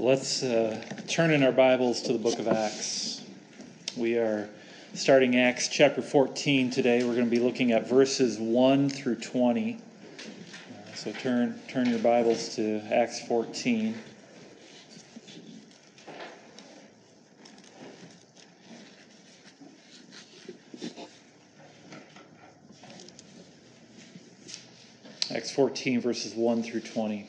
Let's uh, turn in our Bibles to the book of Acts. We are starting Acts chapter 14 today. We're going to be looking at verses 1 through 20. Uh, so turn, turn your Bibles to Acts 14. Acts 14, verses 1 through 20.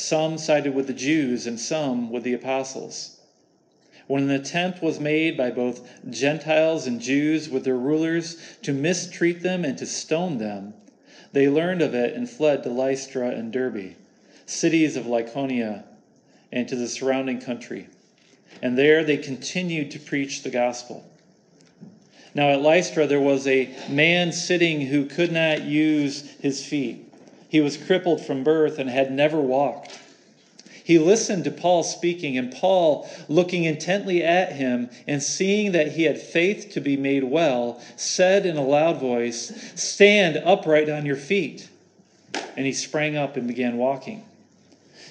Some sided with the Jews and some with the apostles. When an attempt was made by both Gentiles and Jews with their rulers to mistreat them and to stone them, they learned of it and fled to Lystra and Derbe, cities of Lycaonia, and to the surrounding country. And there they continued to preach the gospel. Now at Lystra there was a man sitting who could not use his feet he was crippled from birth and had never walked. He listened to Paul speaking, and Paul, looking intently at him and seeing that he had faith to be made well, said in a loud voice, Stand upright on your feet. And he sprang up and began walking.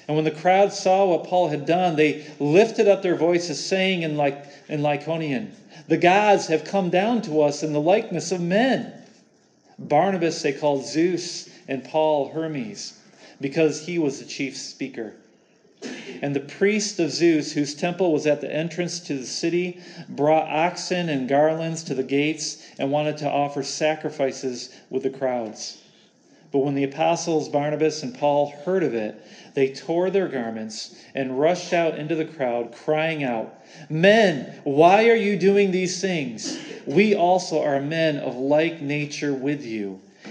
And when the crowd saw what Paul had done, they lifted up their voices, saying in, Ly- in Lycaonian, The gods have come down to us in the likeness of men. Barnabas they called Zeus and Paul Hermes, because he was the chief speaker. And the priest of Zeus, whose temple was at the entrance to the city, brought oxen and garlands to the gates and wanted to offer sacrifices with the crowds. But when the apostles Barnabas and Paul heard of it, they tore their garments and rushed out into the crowd, crying out, Men, why are you doing these things? We also are men of like nature with you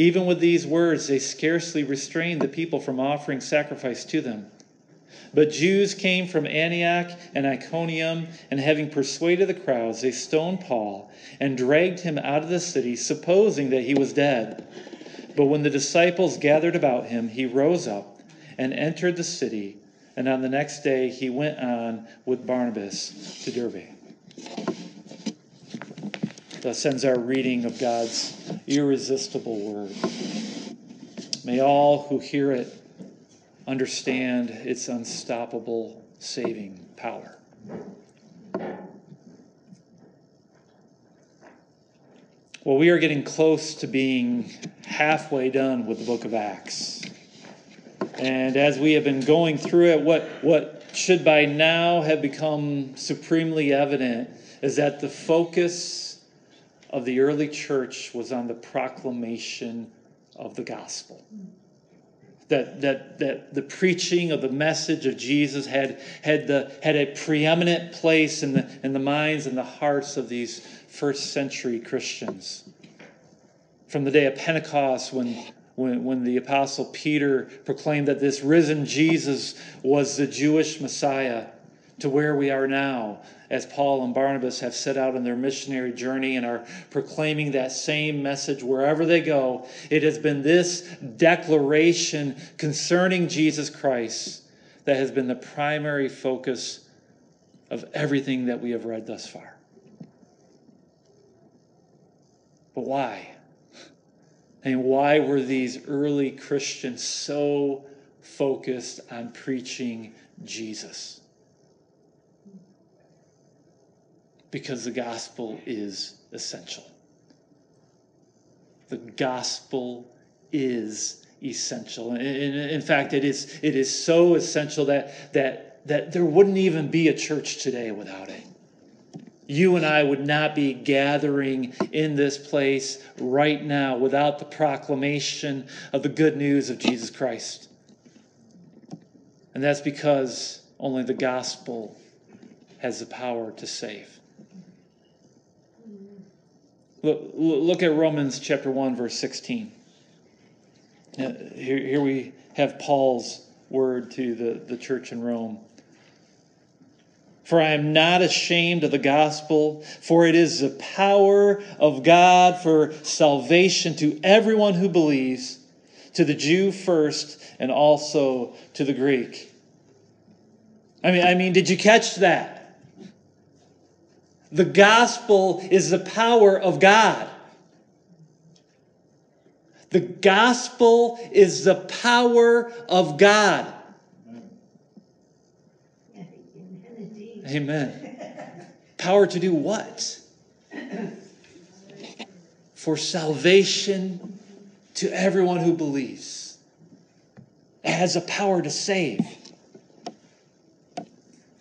Even with these words, they scarcely restrained the people from offering sacrifice to them. But Jews came from Antioch and Iconium, and having persuaded the crowds, they stoned Paul and dragged him out of the city, supposing that he was dead. But when the disciples gathered about him, he rose up and entered the city, and on the next day he went on with Barnabas to Derbe. Thus ends our reading of God's irresistible word. May all who hear it understand its unstoppable saving power. Well, we are getting close to being halfway done with the book of Acts. And as we have been going through it, what, what should by now have become supremely evident is that the focus of the early church was on the proclamation of the gospel. That, that, that the preaching of the message of Jesus had, had, the, had a preeminent place in the, in the minds and the hearts of these first century Christians. From the day of Pentecost, when, when, when the Apostle Peter proclaimed that this risen Jesus was the Jewish Messiah, to where we are now, as Paul and Barnabas have set out on their missionary journey and are proclaiming that same message wherever they go. It has been this declaration concerning Jesus Christ that has been the primary focus of everything that we have read thus far. But why? And why were these early Christians so focused on preaching Jesus? Because the gospel is essential. The gospel is essential. In, in, fact, it is, it is so essential that, that that there wouldn't even be a church today without it. You and I would not be gathering in this place right now without the proclamation of the good news of Jesus Christ. And that's because only the gospel has the power to save. Look, look at Romans chapter 1, verse 16. Here, here we have Paul's word to the, the church in Rome. For I am not ashamed of the gospel, for it is the power of God for salvation to everyone who believes, to the Jew first, and also to the Greek. I mean, I mean, did you catch that? The gospel is the power of God. The gospel is the power of God. Amen. Power to do what? For salvation to everyone who believes. It has a power to save.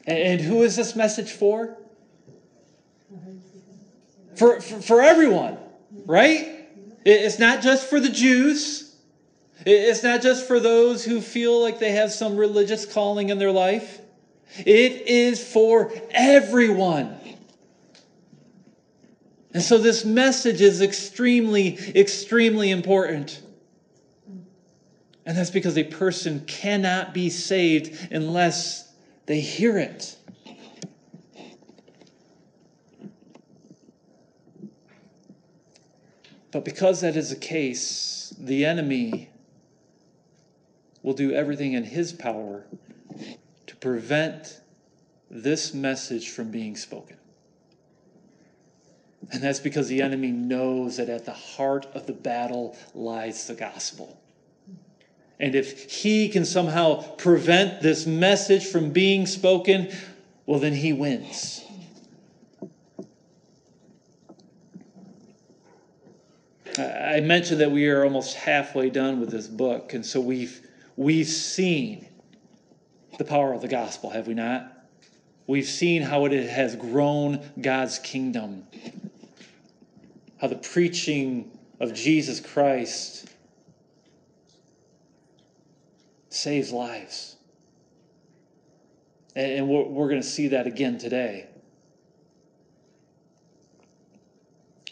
And who is this message for? For, for, for everyone, right? It's not just for the Jews. It's not just for those who feel like they have some religious calling in their life. It is for everyone. And so this message is extremely, extremely important. And that's because a person cannot be saved unless they hear it. But because that is the case, the enemy will do everything in his power to prevent this message from being spoken. And that's because the enemy knows that at the heart of the battle lies the gospel. And if he can somehow prevent this message from being spoken, well, then he wins. I mentioned that we are almost halfway done with this book, and so we've we've seen the power of the gospel, have we not? We've seen how it has grown God's kingdom, how the preaching of Jesus Christ saves lives. And we're, going to see that again today.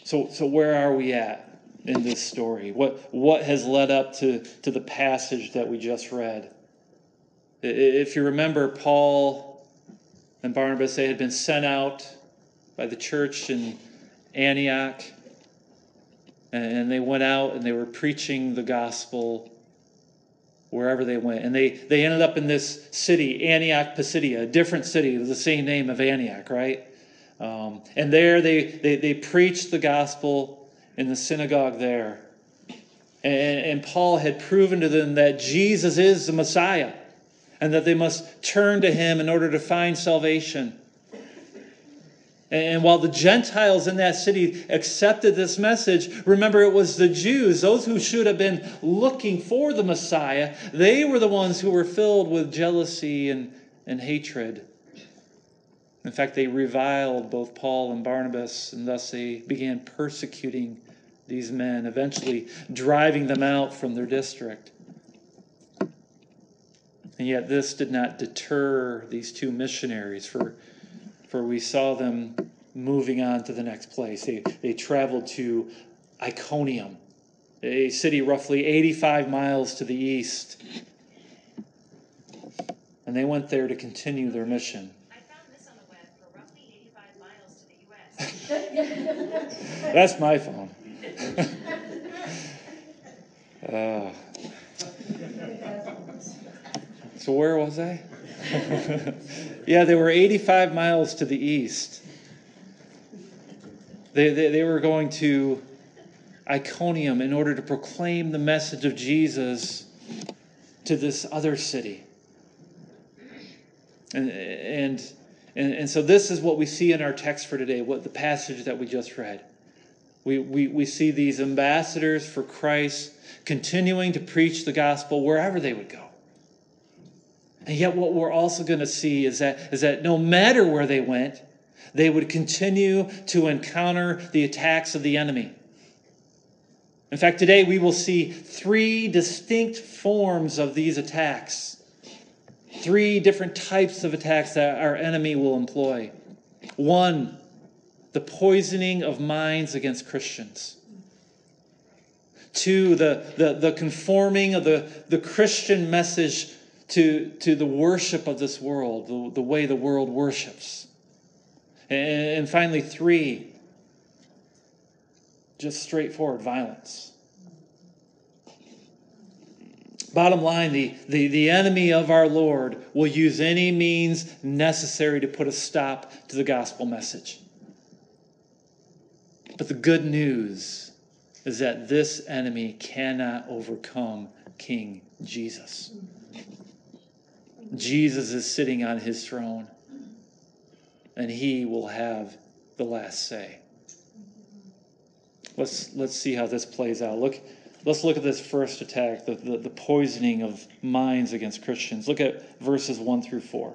So, so where are we at in this story? What, what has led up to, to the passage that we just read? If you remember, Paul and Barnabas, they had been sent out by the church in Antioch, and they went out and they were preaching the gospel wherever they went. And they, they ended up in this city, Antioch Pisidia, a different city, the same name of Antioch, right? Um, and there they, they, they preached the gospel in the synagogue there. And, and Paul had proven to them that Jesus is the Messiah and that they must turn to him in order to find salvation. And while the Gentiles in that city accepted this message, remember it was the Jews, those who should have been looking for the Messiah, they were the ones who were filled with jealousy and, and hatred. In fact, they reviled both Paul and Barnabas, and thus they began persecuting these men, eventually driving them out from their district. And yet, this did not deter these two missionaries, for, for we saw them moving on to the next place. They, they traveled to Iconium, a city roughly 85 miles to the east. And they went there to continue their mission. I found this on the web for roughly 85 miles to the U.S. That's my phone. Uh, so where was I? yeah, they were 85 miles to the east. They, they, they were going to Iconium in order to proclaim the message of Jesus to this other city. And, and, and, and so this is what we see in our text for today, what the passage that we just read. We, we, we see these ambassadors for Christ continuing to preach the gospel wherever they would go. And yet, what we're also going to see is that, is that no matter where they went, they would continue to encounter the attacks of the enemy. In fact, today we will see three distinct forms of these attacks, three different types of attacks that our enemy will employ. One, the poisoning of minds against Christians. Two, the, the, the conforming of the, the Christian message to, to the worship of this world, the, the way the world worships. And, and finally, three, just straightforward violence. Bottom line, the, the, the enemy of our Lord will use any means necessary to put a stop to the gospel message. But the good news is that this enemy cannot overcome King Jesus. Jesus is sitting on his throne, and he will have the last say. Let's, let's see how this plays out. Look, let's look at this first attack, the, the, the poisoning of minds against Christians. Look at verses 1 through 4.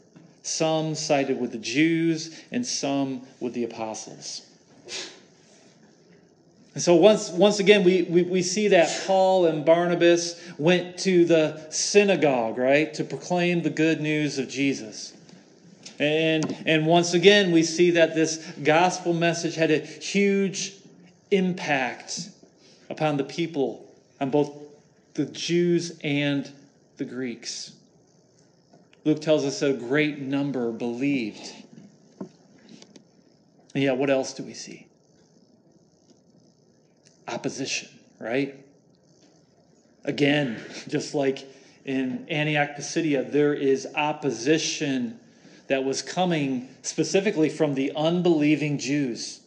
Some sided with the Jews, and some with the apostles. And so once, once again, we, we, we see that Paul and Barnabas went to the synagogue, right, to proclaim the good news of Jesus. And, and once again, we see that this gospel message had a huge impact upon the people, on both the Jews and the Greeks. Luke tells us a great number believed. And yet, what else do we see? Opposition, right? Again, just like in Antioch Pisidia, there is opposition that was coming specifically from the unbelieving Jews.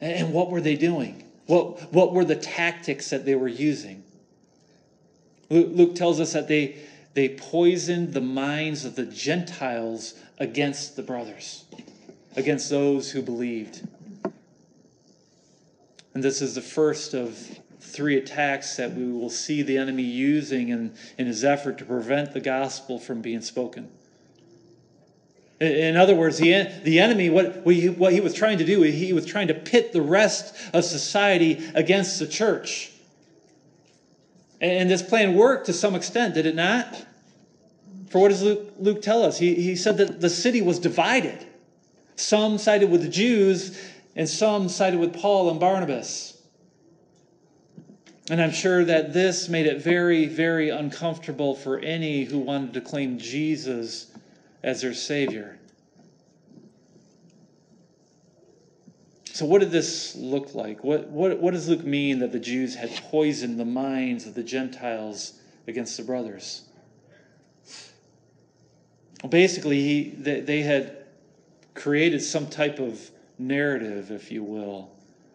And what were they doing? What, what were the tactics that they were using? Luke tells us that they, they poisoned the minds of the Gentiles against the brothers, against those who believed. And this is the first of three attacks that we will see the enemy using in, in his effort to prevent the gospel from being spoken. In other words, the, the enemy, what, what he was trying to do, he was trying to pit the rest of society against the church. And this plan worked to some extent, did it not? For what does Luke, Luke tell us? He, he said that the city was divided. Some sided with the Jews, and some sided with Paul and Barnabas. And I'm sure that this made it very, very uncomfortable for any who wanted to claim Jesus as their Savior. So, what did this look like? What, what, what does Luke mean that the Jews had poisoned the minds of the Gentiles against the brothers? Well, basically, he, they, they had created some type of narrative, if you will,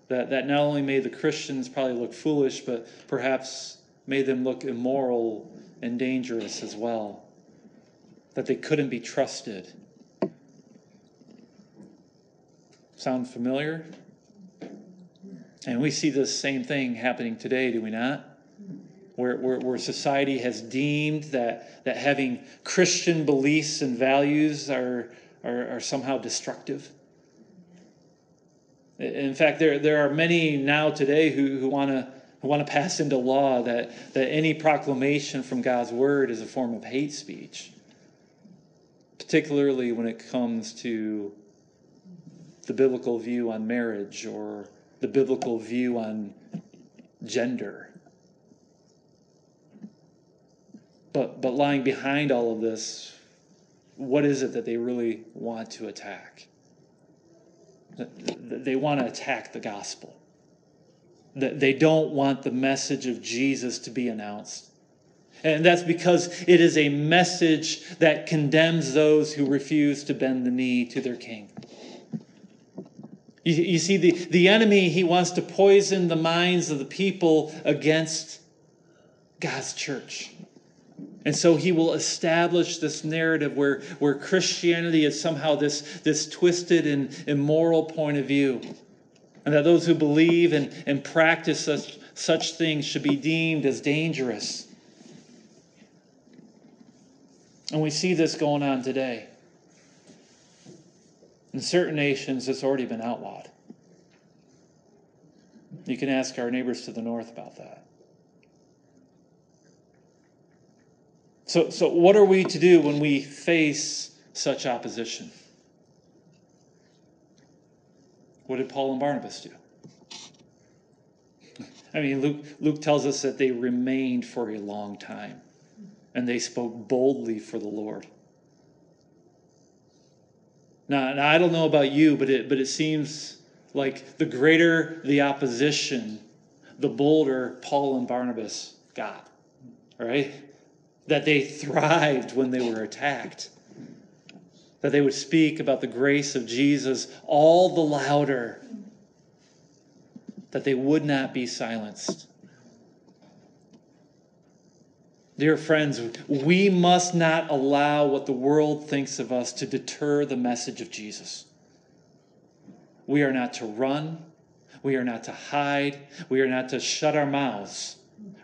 that, that not only made the Christians probably look foolish, but perhaps made them look immoral and dangerous as well that they couldn't be trusted. Sound familiar? And we see this same thing happening today, do we not? Where, where, where, society has deemed that, that having Christian beliefs and values are, are, are somehow destructive. In fact, there, there are many now today who, who want to who want to pass into law that, that any proclamation from God's word is a form of hate speech particularly when it comes to the biblical view on marriage or the biblical view on gender. But, but lying behind all of this, what is it that they really want to attack? They want to attack the gospel. They don't want the message of Jesus to be announced. And that's because it is a message that condemns those who refuse to bend the knee to their king. You, you, see, the, the enemy, he wants to poison the minds of the people against God's church. And so he will establish this narrative where, where Christianity is somehow this, this twisted and immoral point of view. And that those who believe and, and practice such, such things should be deemed as dangerous. And we see this going on today. In certain nations, it's already been outlawed. You can ask our neighbors to the north about that. So, so what are we to do when we face such opposition? What did Paul and Barnabas do? I mean, Luke, Luke tells us that they remained for a long time and they spoke boldly for the Lord. Now, now I don't know about you, but it, but it seems like the greater the opposition, the bolder Paul and Barnabas got, right? That they thrived when they were attacked. That they would speak about the grace of Jesus all the louder. That they would not be silenced. Dear friends, we must not allow what the world thinks of us to deter the message of Jesus. We are not to run. We are not to hide. We are not to shut our mouths.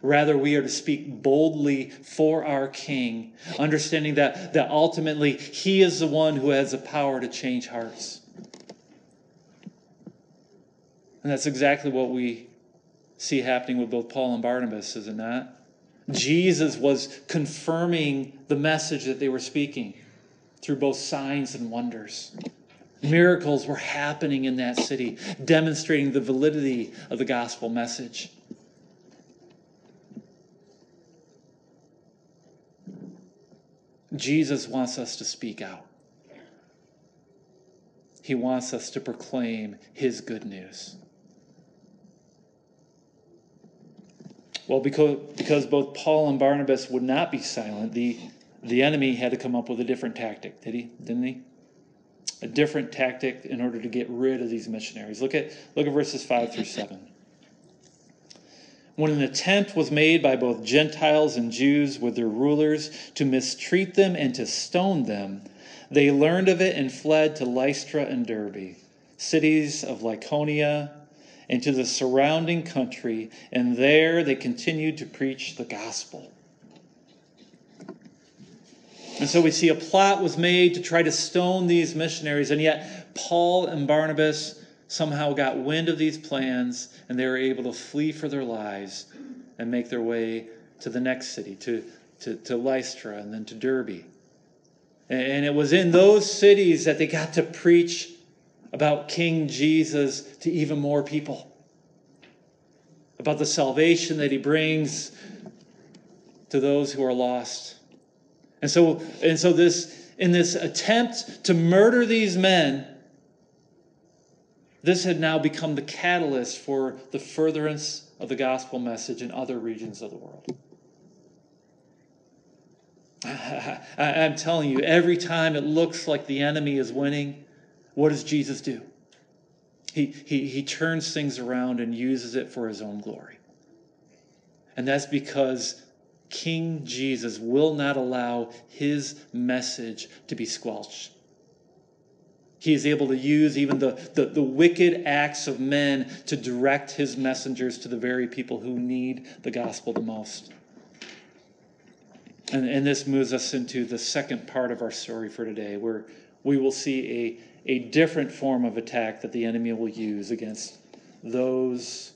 Rather, we are to speak boldly for our King, understanding that, that ultimately He is the one who has the power to change hearts. And that's exactly what we see happening with both Paul and Barnabas, is it not? Jesus was confirming the message that they were speaking through both signs and wonders. Miracles were happening in that city, demonstrating the validity of the gospel message. Jesus wants us to speak out. He wants us to proclaim his good news. Well, because, because both Paul and Barnabas would not be silent, the, the enemy had to come up with a different tactic, did he? Didn't he? A different tactic in order to get rid of these missionaries. Look at, look at verses 5 through 7. When an attempt was made by both Gentiles and Jews with their rulers to mistreat them and to stone them, they learned of it and fled to Lystra and Derbe, cities of Lycaonia and to the surrounding country, and there they continued to preach the gospel. And so we see a plot was made to try to stone these missionaries, and yet Paul and Barnabas somehow got wind of these plans, and they were able to flee for their lives and make their way to the next city, to, to, to Lystra and then to Derbe. And it was in those cities that they got to preach about King Jesus to even more people, about the salvation that he brings to those who are lost. And so, and so this in this attempt to murder these men, this had now become the catalyst for the furtherance of the gospel message in other regions of the world. I, am telling you, every time it looks like the enemy is winning, what does Jesus do? He, he, he turns things around and uses it for his own glory. And that's because King Jesus will not allow his message to be squelched. He is able to use even the, the, the, wicked acts of men to direct his messengers to the very people who need the gospel the most. And, and this moves us into the second part of our story for today, where we will see a, different form of attack that the enemy will use against those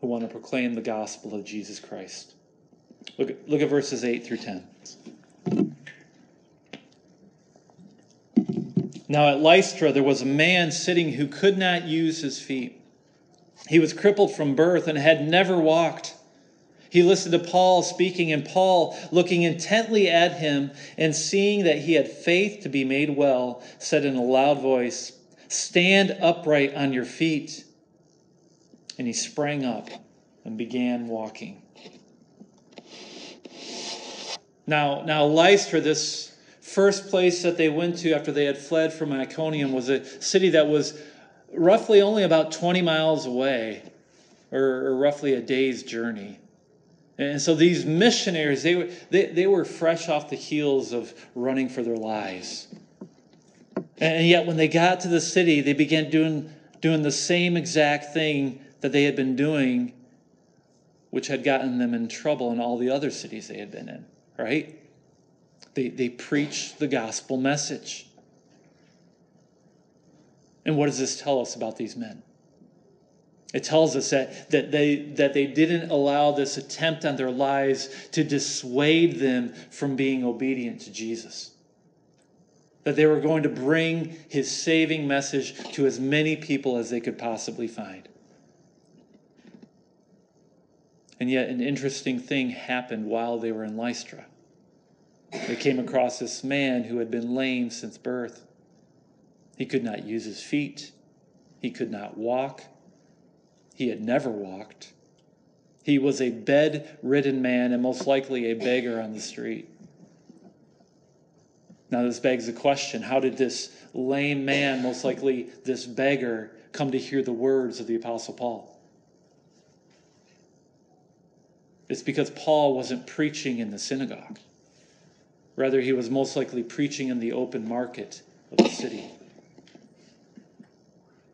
who want to proclaim the gospel of Jesus Christ. Look at, look at verses 8 through 10. Now at Lystra there was a man sitting who could not use his feet. He was crippled from birth and had never walked. He listened to Paul speaking, and Paul, looking intently at him and seeing that he had faith to be made well, said in a loud voice, Stand upright on your feet. And he sprang up and began walking. Now, now Lystra, this first place that they went to after they had fled from Iconium, was a city that was roughly only about 20 miles away, or, or roughly a day's journey. And so these missionaries, they were, they, they were fresh off the heels of running for their lives. And yet, when they got to the city, they began doing, doing the same exact thing that they had been doing, which had gotten them in trouble in all the other cities they had been in, right? They, they preached the gospel message. And what does this tell us about these men? It tells us that, that, they, that they didn't allow this attempt on their lives to dissuade them from being obedient to Jesus. That they were going to bring his saving message to as many people as they could possibly find. And yet, an interesting thing happened while they were in Lystra. They came across this man who had been lame since birth. He could not use his feet, he could not walk. He had never walked. He was a bedridden man and most likely a beggar on the street. Now, this begs the question how did this lame man, most likely this beggar, come to hear the words of the Apostle Paul? It's because Paul wasn't preaching in the synagogue. Rather, he was most likely preaching in the open market of the city.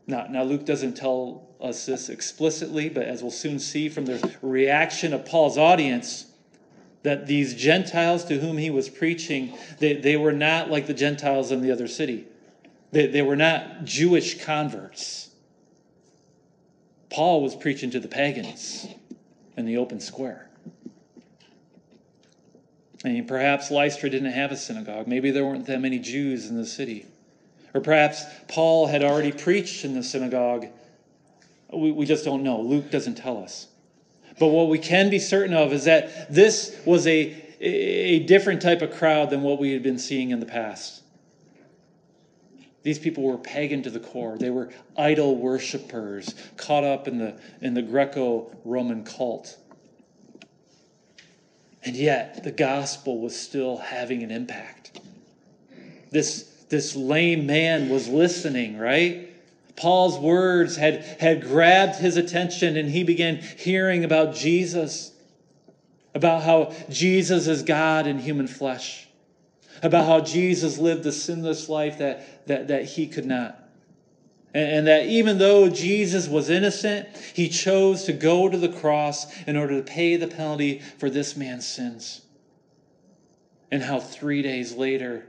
Now, now Luke doesn't tell us this explicitly, but as we'll soon see from the reaction of Paul's audience, that these Gentiles to whom he was preaching, they, they were not like the Gentiles in the other city. They, they were not Jewish converts. Paul was preaching to the pagans in the open square. I And perhaps Lystra didn't have a synagogue. Maybe there weren't that many Jews in the city. Or perhaps Paul had already preached in the synagogue. We, we just don't know. Luke doesn't tell us. But what we can be certain of is that this was a, a different type of crowd than what we had been seeing in the past. These people were pagan to the core. They were idol worshippers, caught up in the, in the Greco Roman cult. And yet, the gospel was still having an impact. This this lame man was listening, right? Paul's words had, had grabbed his attention and he began hearing about Jesus, about how Jesus is God in human flesh, about how Jesus lived the sinless life that, that, that he could not. And, and that even though Jesus was innocent, he chose to go to the cross in order to pay the penalty for this man's sins. And how three days later,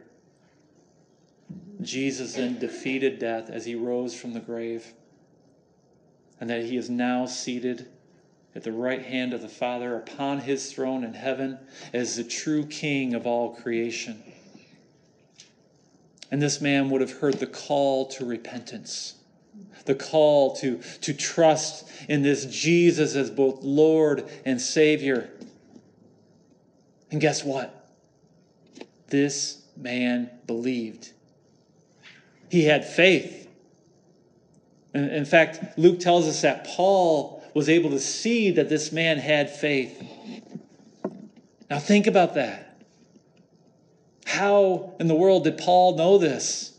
Jesus then defeated death as he rose from the grave, and that he is now seated at the right hand of the Father upon his throne in heaven as the true King of all creation. And this man would have heard the call to repentance, the call to, to trust in this Jesus as both Lord and Savior. And guess what? This man believed. He had faith. In fact, Luke tells us that Paul was able to see that this man had faith. Now, think about that. How in the world did Paul know this?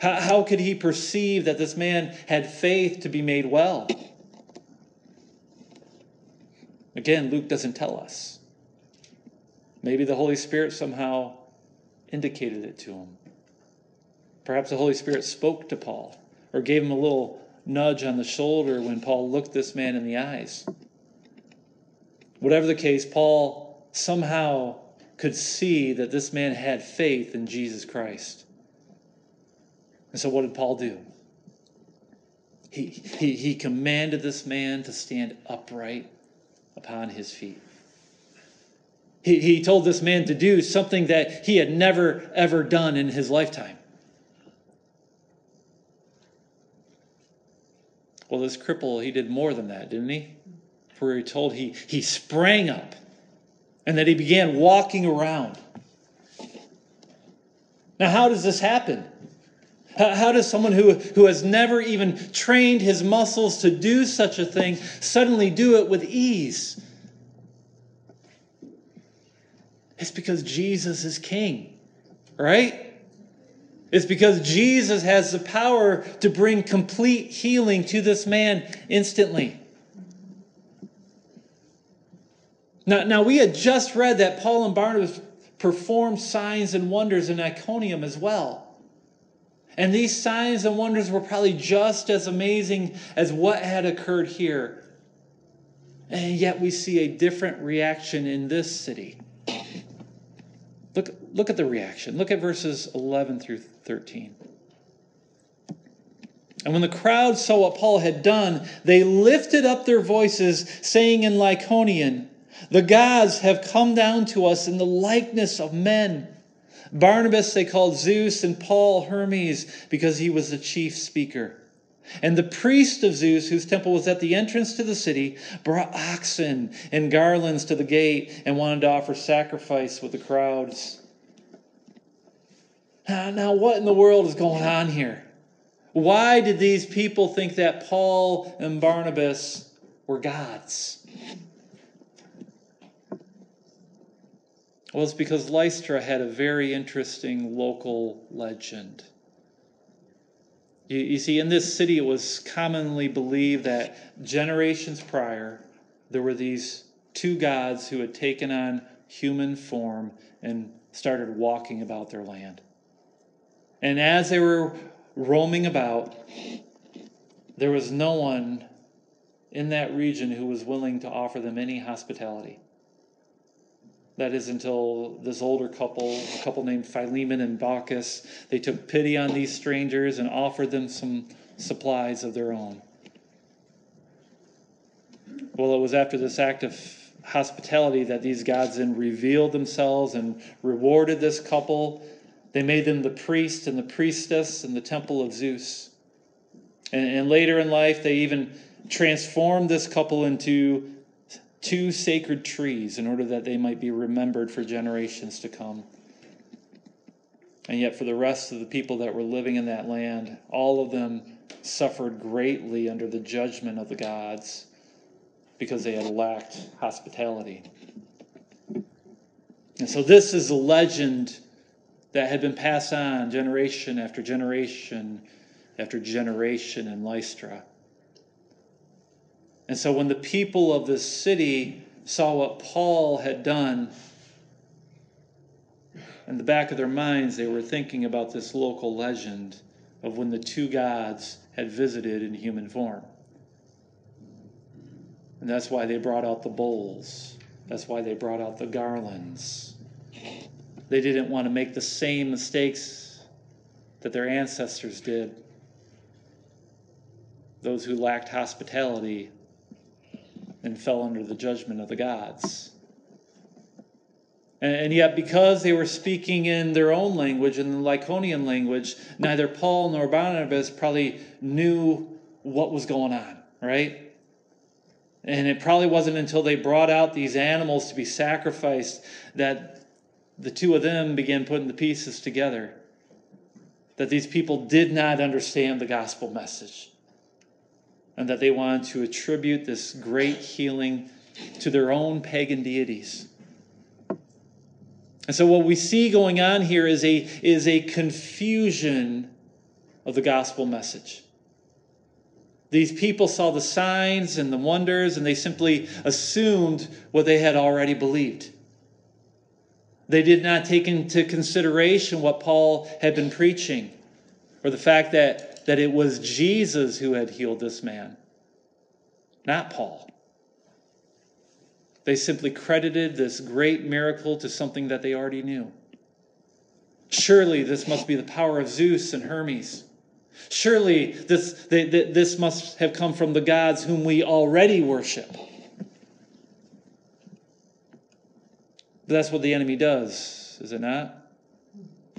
How, how could he perceive that this man had faith to be made well? Again, Luke doesn't tell us. Maybe the Holy Spirit somehow indicated it to him. Perhaps the Holy Spirit spoke to Paul or gave him a little nudge on the shoulder when Paul looked this man in the eyes. Whatever the case, Paul somehow could see that this man had faith in Jesus Christ. And so, what did Paul do? He, he, he commanded this man to stand upright upon his feet. He, he told this man to do something that he had never, ever done in his lifetime. Well, this cripple, he did more than that, didn't he? For we're told he, he sprang up and that he began walking around. Now, how does this happen? How, does someone who, who has never even trained his muscles to do such a thing suddenly do it with ease? It's because Jesus is king, right? It's because Jesus has the power to bring complete healing to this man instantly. Now, now we had just read that Paul and Barnabas performed signs and wonders in Iconium as well. And these signs and wonders were probably just as amazing as what had occurred here. And yet we see a different reaction in this city. Look, at the reaction. Look at verses 11 through 13. And when the crowd saw what Paul had done, they lifted up their voices, saying in Lycaonian, The gods have come down to us in the likeness of men. Barnabas they called Zeus, and Paul Hermes, because he was the chief speaker. And the priest of Zeus, whose temple was at the entrance to the city, brought oxen and garlands to the gate and wanted to offer sacrifice with the crowds. Now, what in the world is going on here? Why did these people think that Paul and Barnabas were gods? Well, it's because Lystra had a very interesting local legend. You, you, see, in this city, it was commonly believed that generations prior, there were these two gods who had taken on human form and started walking about their land. And as they were roaming about, there was no one in that region who was willing to offer them any hospitality. That is until this older couple, a couple named Philemon and Baucis, they took pity on these strangers and offered them some supplies of their own. Well, it was after this act of hospitality that these gods then revealed themselves and rewarded this couple. They made them the priest and the priestess in the temple of Zeus. And, and later in life, they even transformed this couple into two sacred trees in order that they might be remembered for generations to come. And yet, for the rest of the people that were living in that land, all of them suffered greatly under the judgment of the gods because they had lacked hospitality. And so, this is a legend that had been passed on generation after generation after generation in Lystra. And so when the people of this city saw what Paul had done, in the back of their minds, they were thinking about this local legend of when the two gods had visited in human form. And that's why they brought out the bowls. That's why they brought out the garlands. They didn't want to make the same mistakes that their ancestors did. Those who lacked hospitality and fell under the judgment of the gods. And yet, because they were speaking in their own language, in the Lycaonian language, neither Paul nor Barnabas probably knew what was going on, right? And it probably wasn't until they brought out these animals to be sacrificed that the two of them began putting the pieces together. That these people did not understand the gospel message and that they wanted to attribute this great healing to their own pagan deities. And so what we see going on here is a, is a confusion of the gospel message. These people saw the signs and the wonders, and they simply assumed what they had already believed. They did not take into consideration what Paul had been preaching, or the fact that that it was Jesus who had healed this man, not Paul. They simply credited this great miracle to something that they already knew. Surely this must be the power of Zeus and Hermes. Surely this, they, this must have come from the gods whom we already worship. But that's what the enemy does, is it not?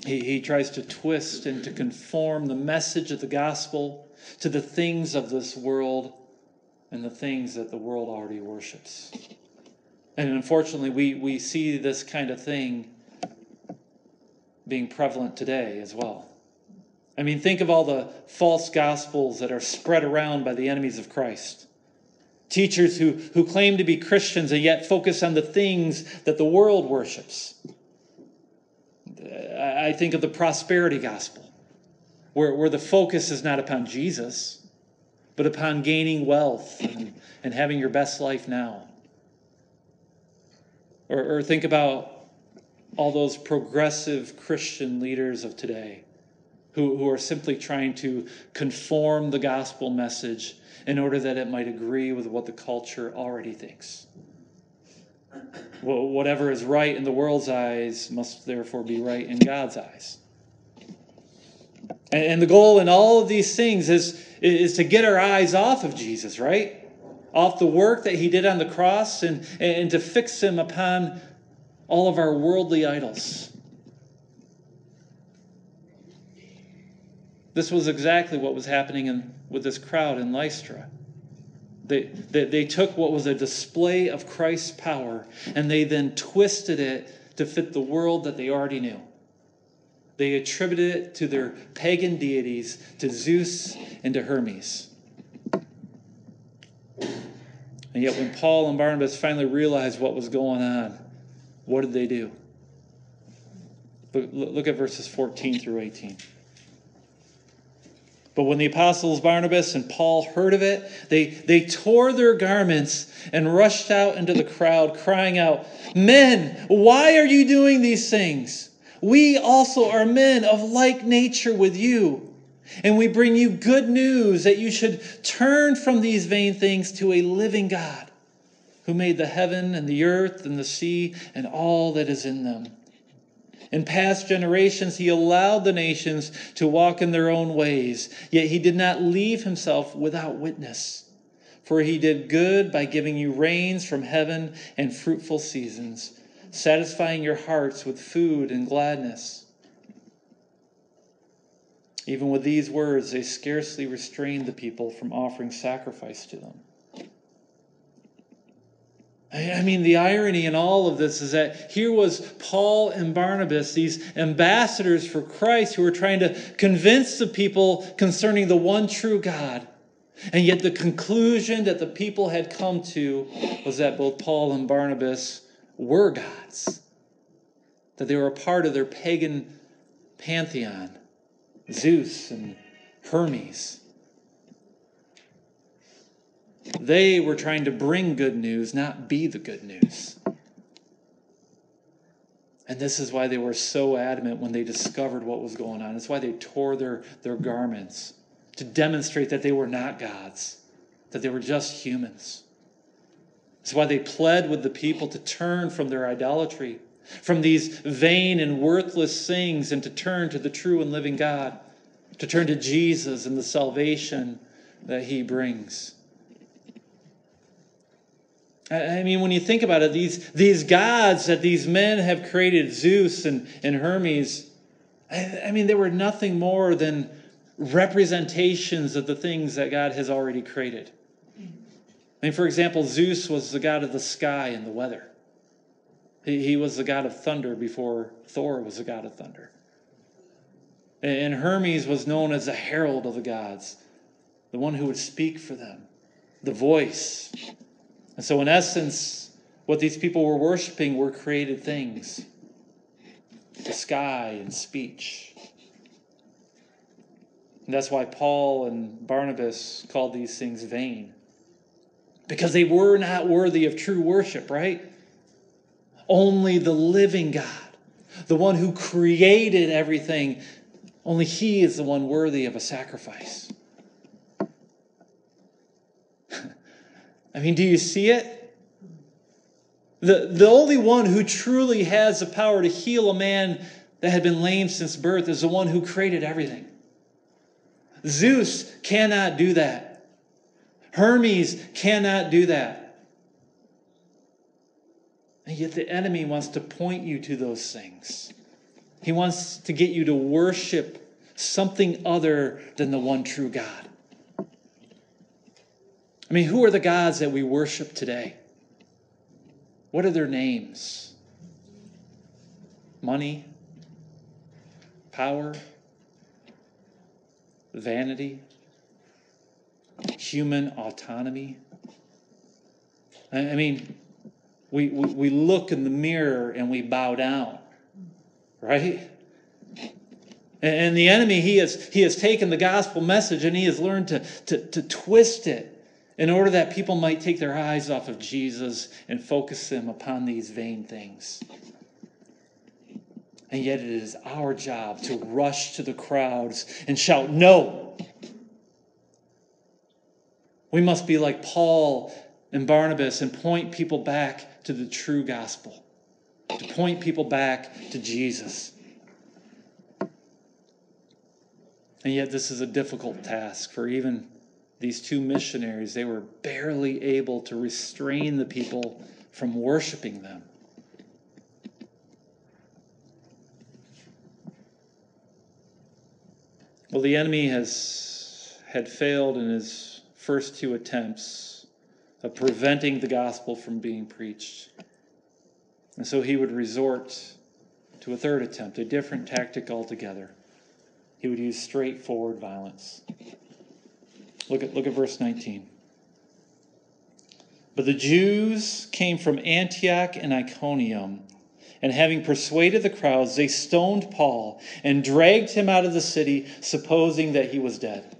He, he tries to twist and to conform the message of the gospel to the things of this world and the things that the world already worships. And unfortunately, we, we see this kind of thing being prevalent today as well. I mean, think of all the false gospels that are spread around by the enemies of Christ. Teachers who, who claim to be Christians and yet focus on the things that the world worships. I think of the prosperity gospel, where, where the focus is not upon Jesus, but upon gaining wealth and, and having your best life now. Or, or think about all those progressive Christian leaders of today who, who are simply trying to conform the gospel message in order that it might agree with what the culture already thinks. Well, whatever is right in the world's eyes must therefore be right in God's eyes. And, and the goal in all of these things is, is to get our eyes off of Jesus, right? Off the work that he did on the cross and, and to fix him upon all of our worldly idols. This was exactly what was happening in, with this crowd in Lystra. They, they, they took what was a display of Christ's power and they then twisted it to fit the world that they already knew. They attributed it to their pagan deities, to Zeus and to Hermes. And yet, when Paul and Barnabas finally realized what was going on, what did they do? Look, look at verses 14 through 18. But when the apostles Barnabas and Paul heard of it, they, they tore their garments and rushed out into the crowd, crying out, Men, why are you doing these things? We also are men of like nature with you. And we bring you good news that you should turn from these vain things to a living God who made the heaven and the earth and the sea and all that is in them. In past generations, he allowed the nations to walk in their own ways, yet he did not leave himself without witness. For he did good by giving you rains from heaven and fruitful seasons, satisfying your hearts with food and gladness. Even with these words, they scarcely restrained the people from offering sacrifice to them. I mean, the irony in all of this is that here was Paul and Barnabas, these ambassadors for Christ, who were trying to convince the people concerning the one true God. And yet, the conclusion that the people had come to was that both Paul and Barnabas were gods, that they were a part of their pagan pantheon, Zeus and Hermes. They were trying to bring good news, not be the good news. And this is why they were so adamant when they discovered what was going on. It's why they tore their, their garments to demonstrate that they were not gods, that they were just humans. It's why they pled with the people to turn from their idolatry, from these vain and worthless things, and to turn to the true and living God, to turn to Jesus and the salvation that he brings. I mean, when you think about it, these, these gods that these men have created, Zeus and, and Hermes, I, I mean, they were nothing more than representations of the things that God has already created. I mean, for example, Zeus was the god of the sky and the weather. He, he was the god of thunder before Thor was the god of thunder. And Hermes was known as the herald of the gods, the one who would speak for them, the voice. And so, in essence, what these people were worshiping were created things the sky and speech. And that's why Paul and Barnabas called these things vain. Because they were not worthy of true worship, right? Only the living God, the one who created everything, only He is the one worthy of a sacrifice. I mean, do you see it? The, the only one who truly has the power to heal a man that had been lame since birth is the one who created everything. Zeus cannot do that. Hermes cannot do that. And yet the enemy wants to point you to those things. He wants to get you to worship something other than the one true God. I mean, who are the gods that we worship today? What are their names? Money, power, vanity, human autonomy. I mean, we, we, we look in the mirror and we bow down, right? And the enemy, he has, he has taken the gospel message and he has learned to, to, to twist it in order that people might take their eyes off of Jesus and focus them upon these vain things. And yet, it is our job to rush to the crowds and shout, No! We must be like Paul and Barnabas and point people back to the true gospel, to point people back to Jesus. And yet, this is a difficult task for even these two missionaries. They were barely able to restrain the people from worshiping them. Well, the enemy has had failed in his first two attempts of preventing the gospel from being preached. And so he would resort to a third attempt, a different tactic altogether. He would use straightforward violence. Look at, look at verse 19. But the Jews came from Antioch and Iconium and having persuaded the crowds, they stoned Paul and dragged him out of the city, supposing that he was dead.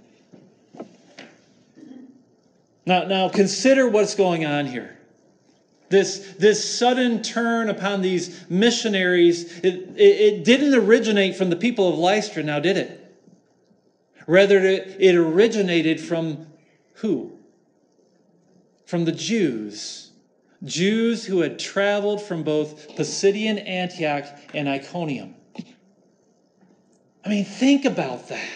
Now, now consider what's going on here. This, this sudden turn upon these missionaries, it, it, it didn't originate from the people of Lystra, now did it? Rather, it, originated from who? From the Jews Jews who had traveled from both Pisidian Antioch and Iconium. I mean, think about that.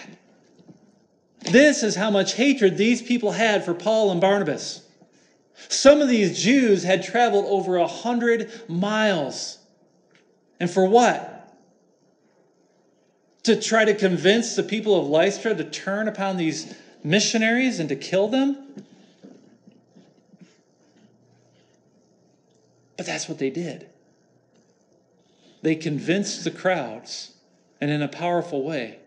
This is how much hatred these people had for Paul and Barnabas. Some of these Jews had traveled over a hundred miles. And for what? To try to convince the people of Lystra to turn upon these missionaries and to kill them? But that's what they did. They convinced the crowds, and in a powerful way.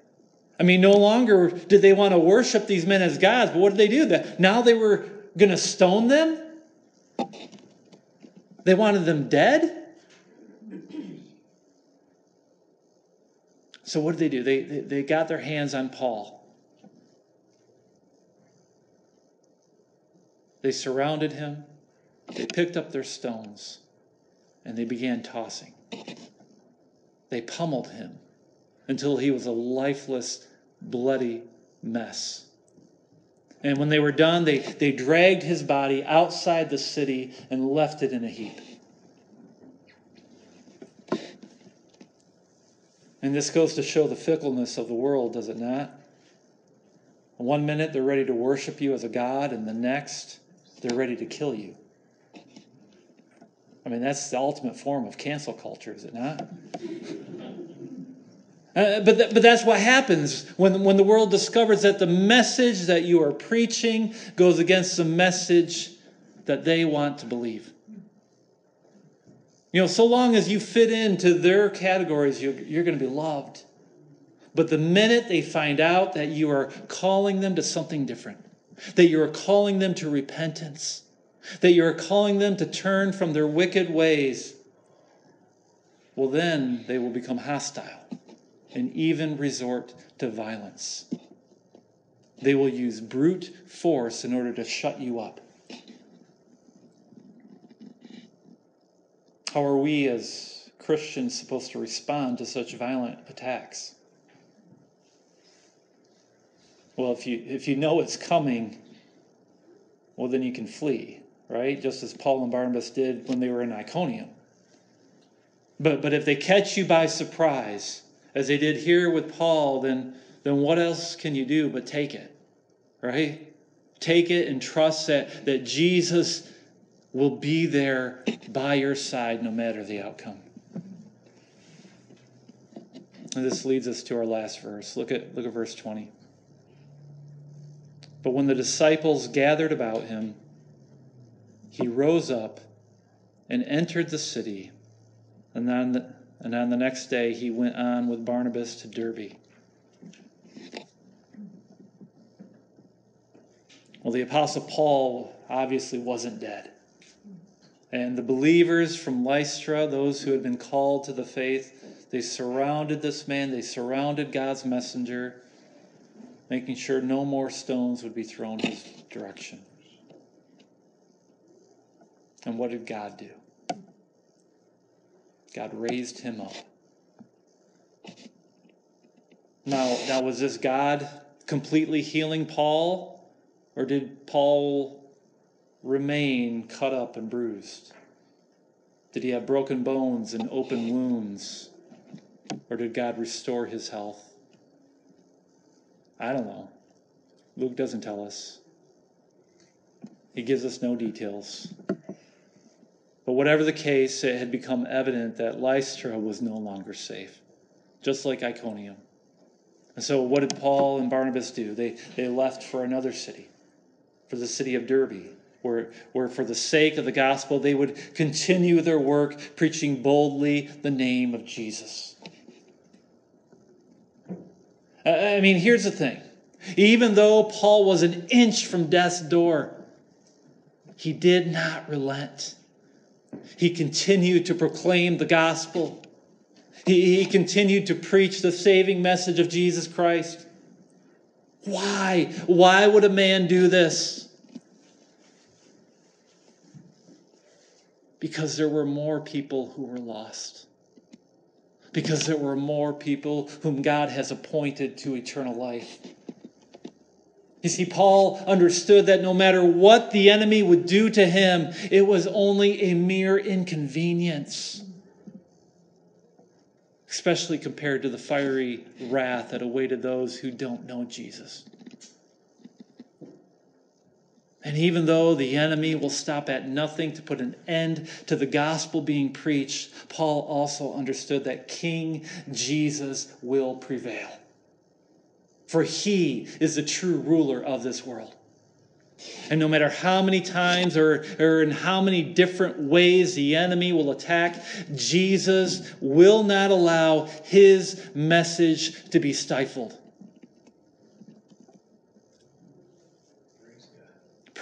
I mean, no longer did they want to worship these men as gods, but what did they do? Now they were going to stone them? They wanted them dead? So what did they do? They, they, they got their hands on Paul. They surrounded him. They picked up their stones and they began tossing. They pummeled him until he was a lifeless, bloody mess. And when they were done, they, they dragged his body outside the city and left it in a heap. And this goes to show the fickleness of the world, does it not? One minute they're ready to worship you as a God, and the next they're ready to kill you. I mean, that's the ultimate form of cancel culture, is it not? Uh, but, th- but that's what happens when, when the world discovers that the message that you are preaching goes against the message that they want to believe. You know, so long as you fit into their categories, you're, you're going to be loved. But the minute they find out that you are calling them to something different, that you are calling them to repentance, that you're calling them to turn from their wicked ways, well, then they will become hostile and even resort to violence. They will use brute force in order to shut you up. How are we as Christians supposed to respond to such violent attacks? Well, if you, if you know it's coming, well, then you can flee right? Just as Paul and Barnabas did when they were in Iconium. But, but if they catch you by surprise, as they did here with Paul, then, then what else can you do but take it, right? Take it and trust that, that Jesus will be there by your side no matter the outcome. And this leads us to our last verse. Look at, look at verse 20. But when the disciples gathered about him, he rose up and entered the city. And on the, and on the next day, he went on with Barnabas to Derbe. Well, the Apostle Paul obviously wasn't dead. And the believers from Lystra, those who had been called to the faith, they surrounded this man, they surrounded God's messenger, making sure no more stones would be thrown in his direction. And what did God do? God raised him up. Now, now was this God completely healing Paul, or did Paul remain cut up and bruised? Did he have broken bones and open wounds? Or did God restore his health? I don't know. Luke doesn't tell us. He gives us no details. But whatever the case, it had become evident that Lystra was no longer safe, just like Iconium. And so, what did Paul and Barnabas do? They, they left for another city, for the city of Derbe, where, where, for the sake of the gospel, they would continue their work preaching boldly the name of Jesus. I mean, here's the thing even though Paul was an inch from death's door, he did not relent. He continued to proclaim the gospel. He, he continued to preach the saving message of Jesus Christ. Why? Why would a man do this? Because there were more people who were lost. Because there were more people whom God has appointed to eternal life. You see, Paul understood that no matter what the enemy would do to him, it was only a mere inconvenience especially compared to the fiery wrath that awaited those who don't know Jesus. And even though the enemy will stop at nothing to put an end to the gospel being preached, Paul also understood that King Jesus will prevail. For he is the true ruler of this world. And no matter how many times or, or in how many different ways the enemy will attack, Jesus will not allow his message to be stifled.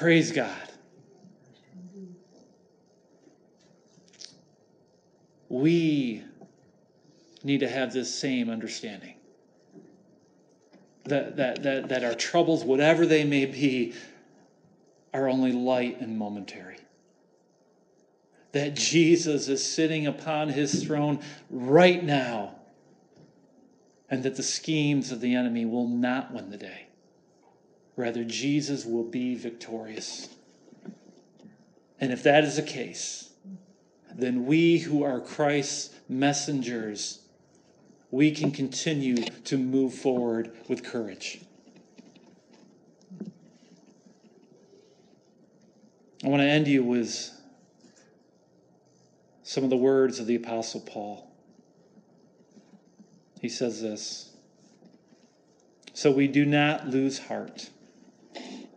Praise God. We need to have this same understanding. That, that, that, that our troubles, whatever they may be, are only light and momentary. That Jesus is sitting upon his throne right now, and that the schemes of the enemy will not win the day. Rather, Jesus will be victorious. And if that is the case, then we who are Christ's messengers, we can continue to move forward with courage. I want to end you with some of the words of the Apostle Paul. He says this So we do not lose heart.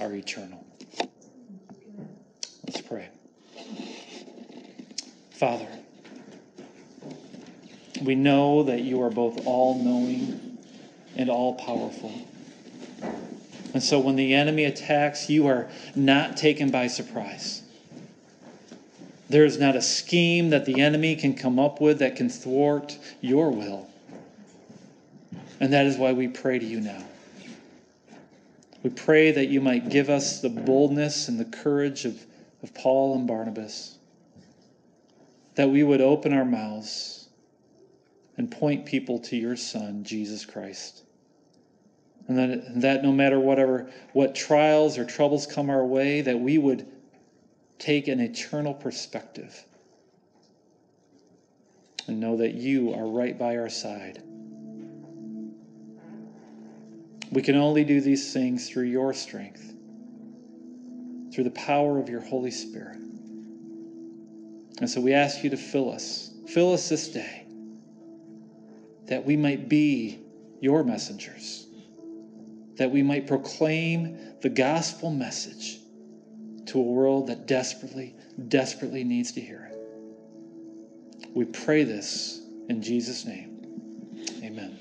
are eternal. Let's pray. Father, we know that you are both all knowing and all powerful. And so when the enemy attacks, you are not taken by surprise. There is not a scheme that the enemy can come up with that can thwart your will. And that is why we pray to you now. We pray that you might give us the boldness and the courage of, of Paul and Barnabas, that we would open our mouths and point people to your Son, Jesus Christ. And that, that no matter whatever what trials or troubles come our way that we would take an eternal perspective and know that you are right by our side we can only do these things through your strength through the power of your holy spirit And so we ask you to fill us, fill us this day, that we might be your messengers, that we might proclaim the gospel message to a world that desperately, desperately needs to hear it. We pray this in Jesus' name. Amen.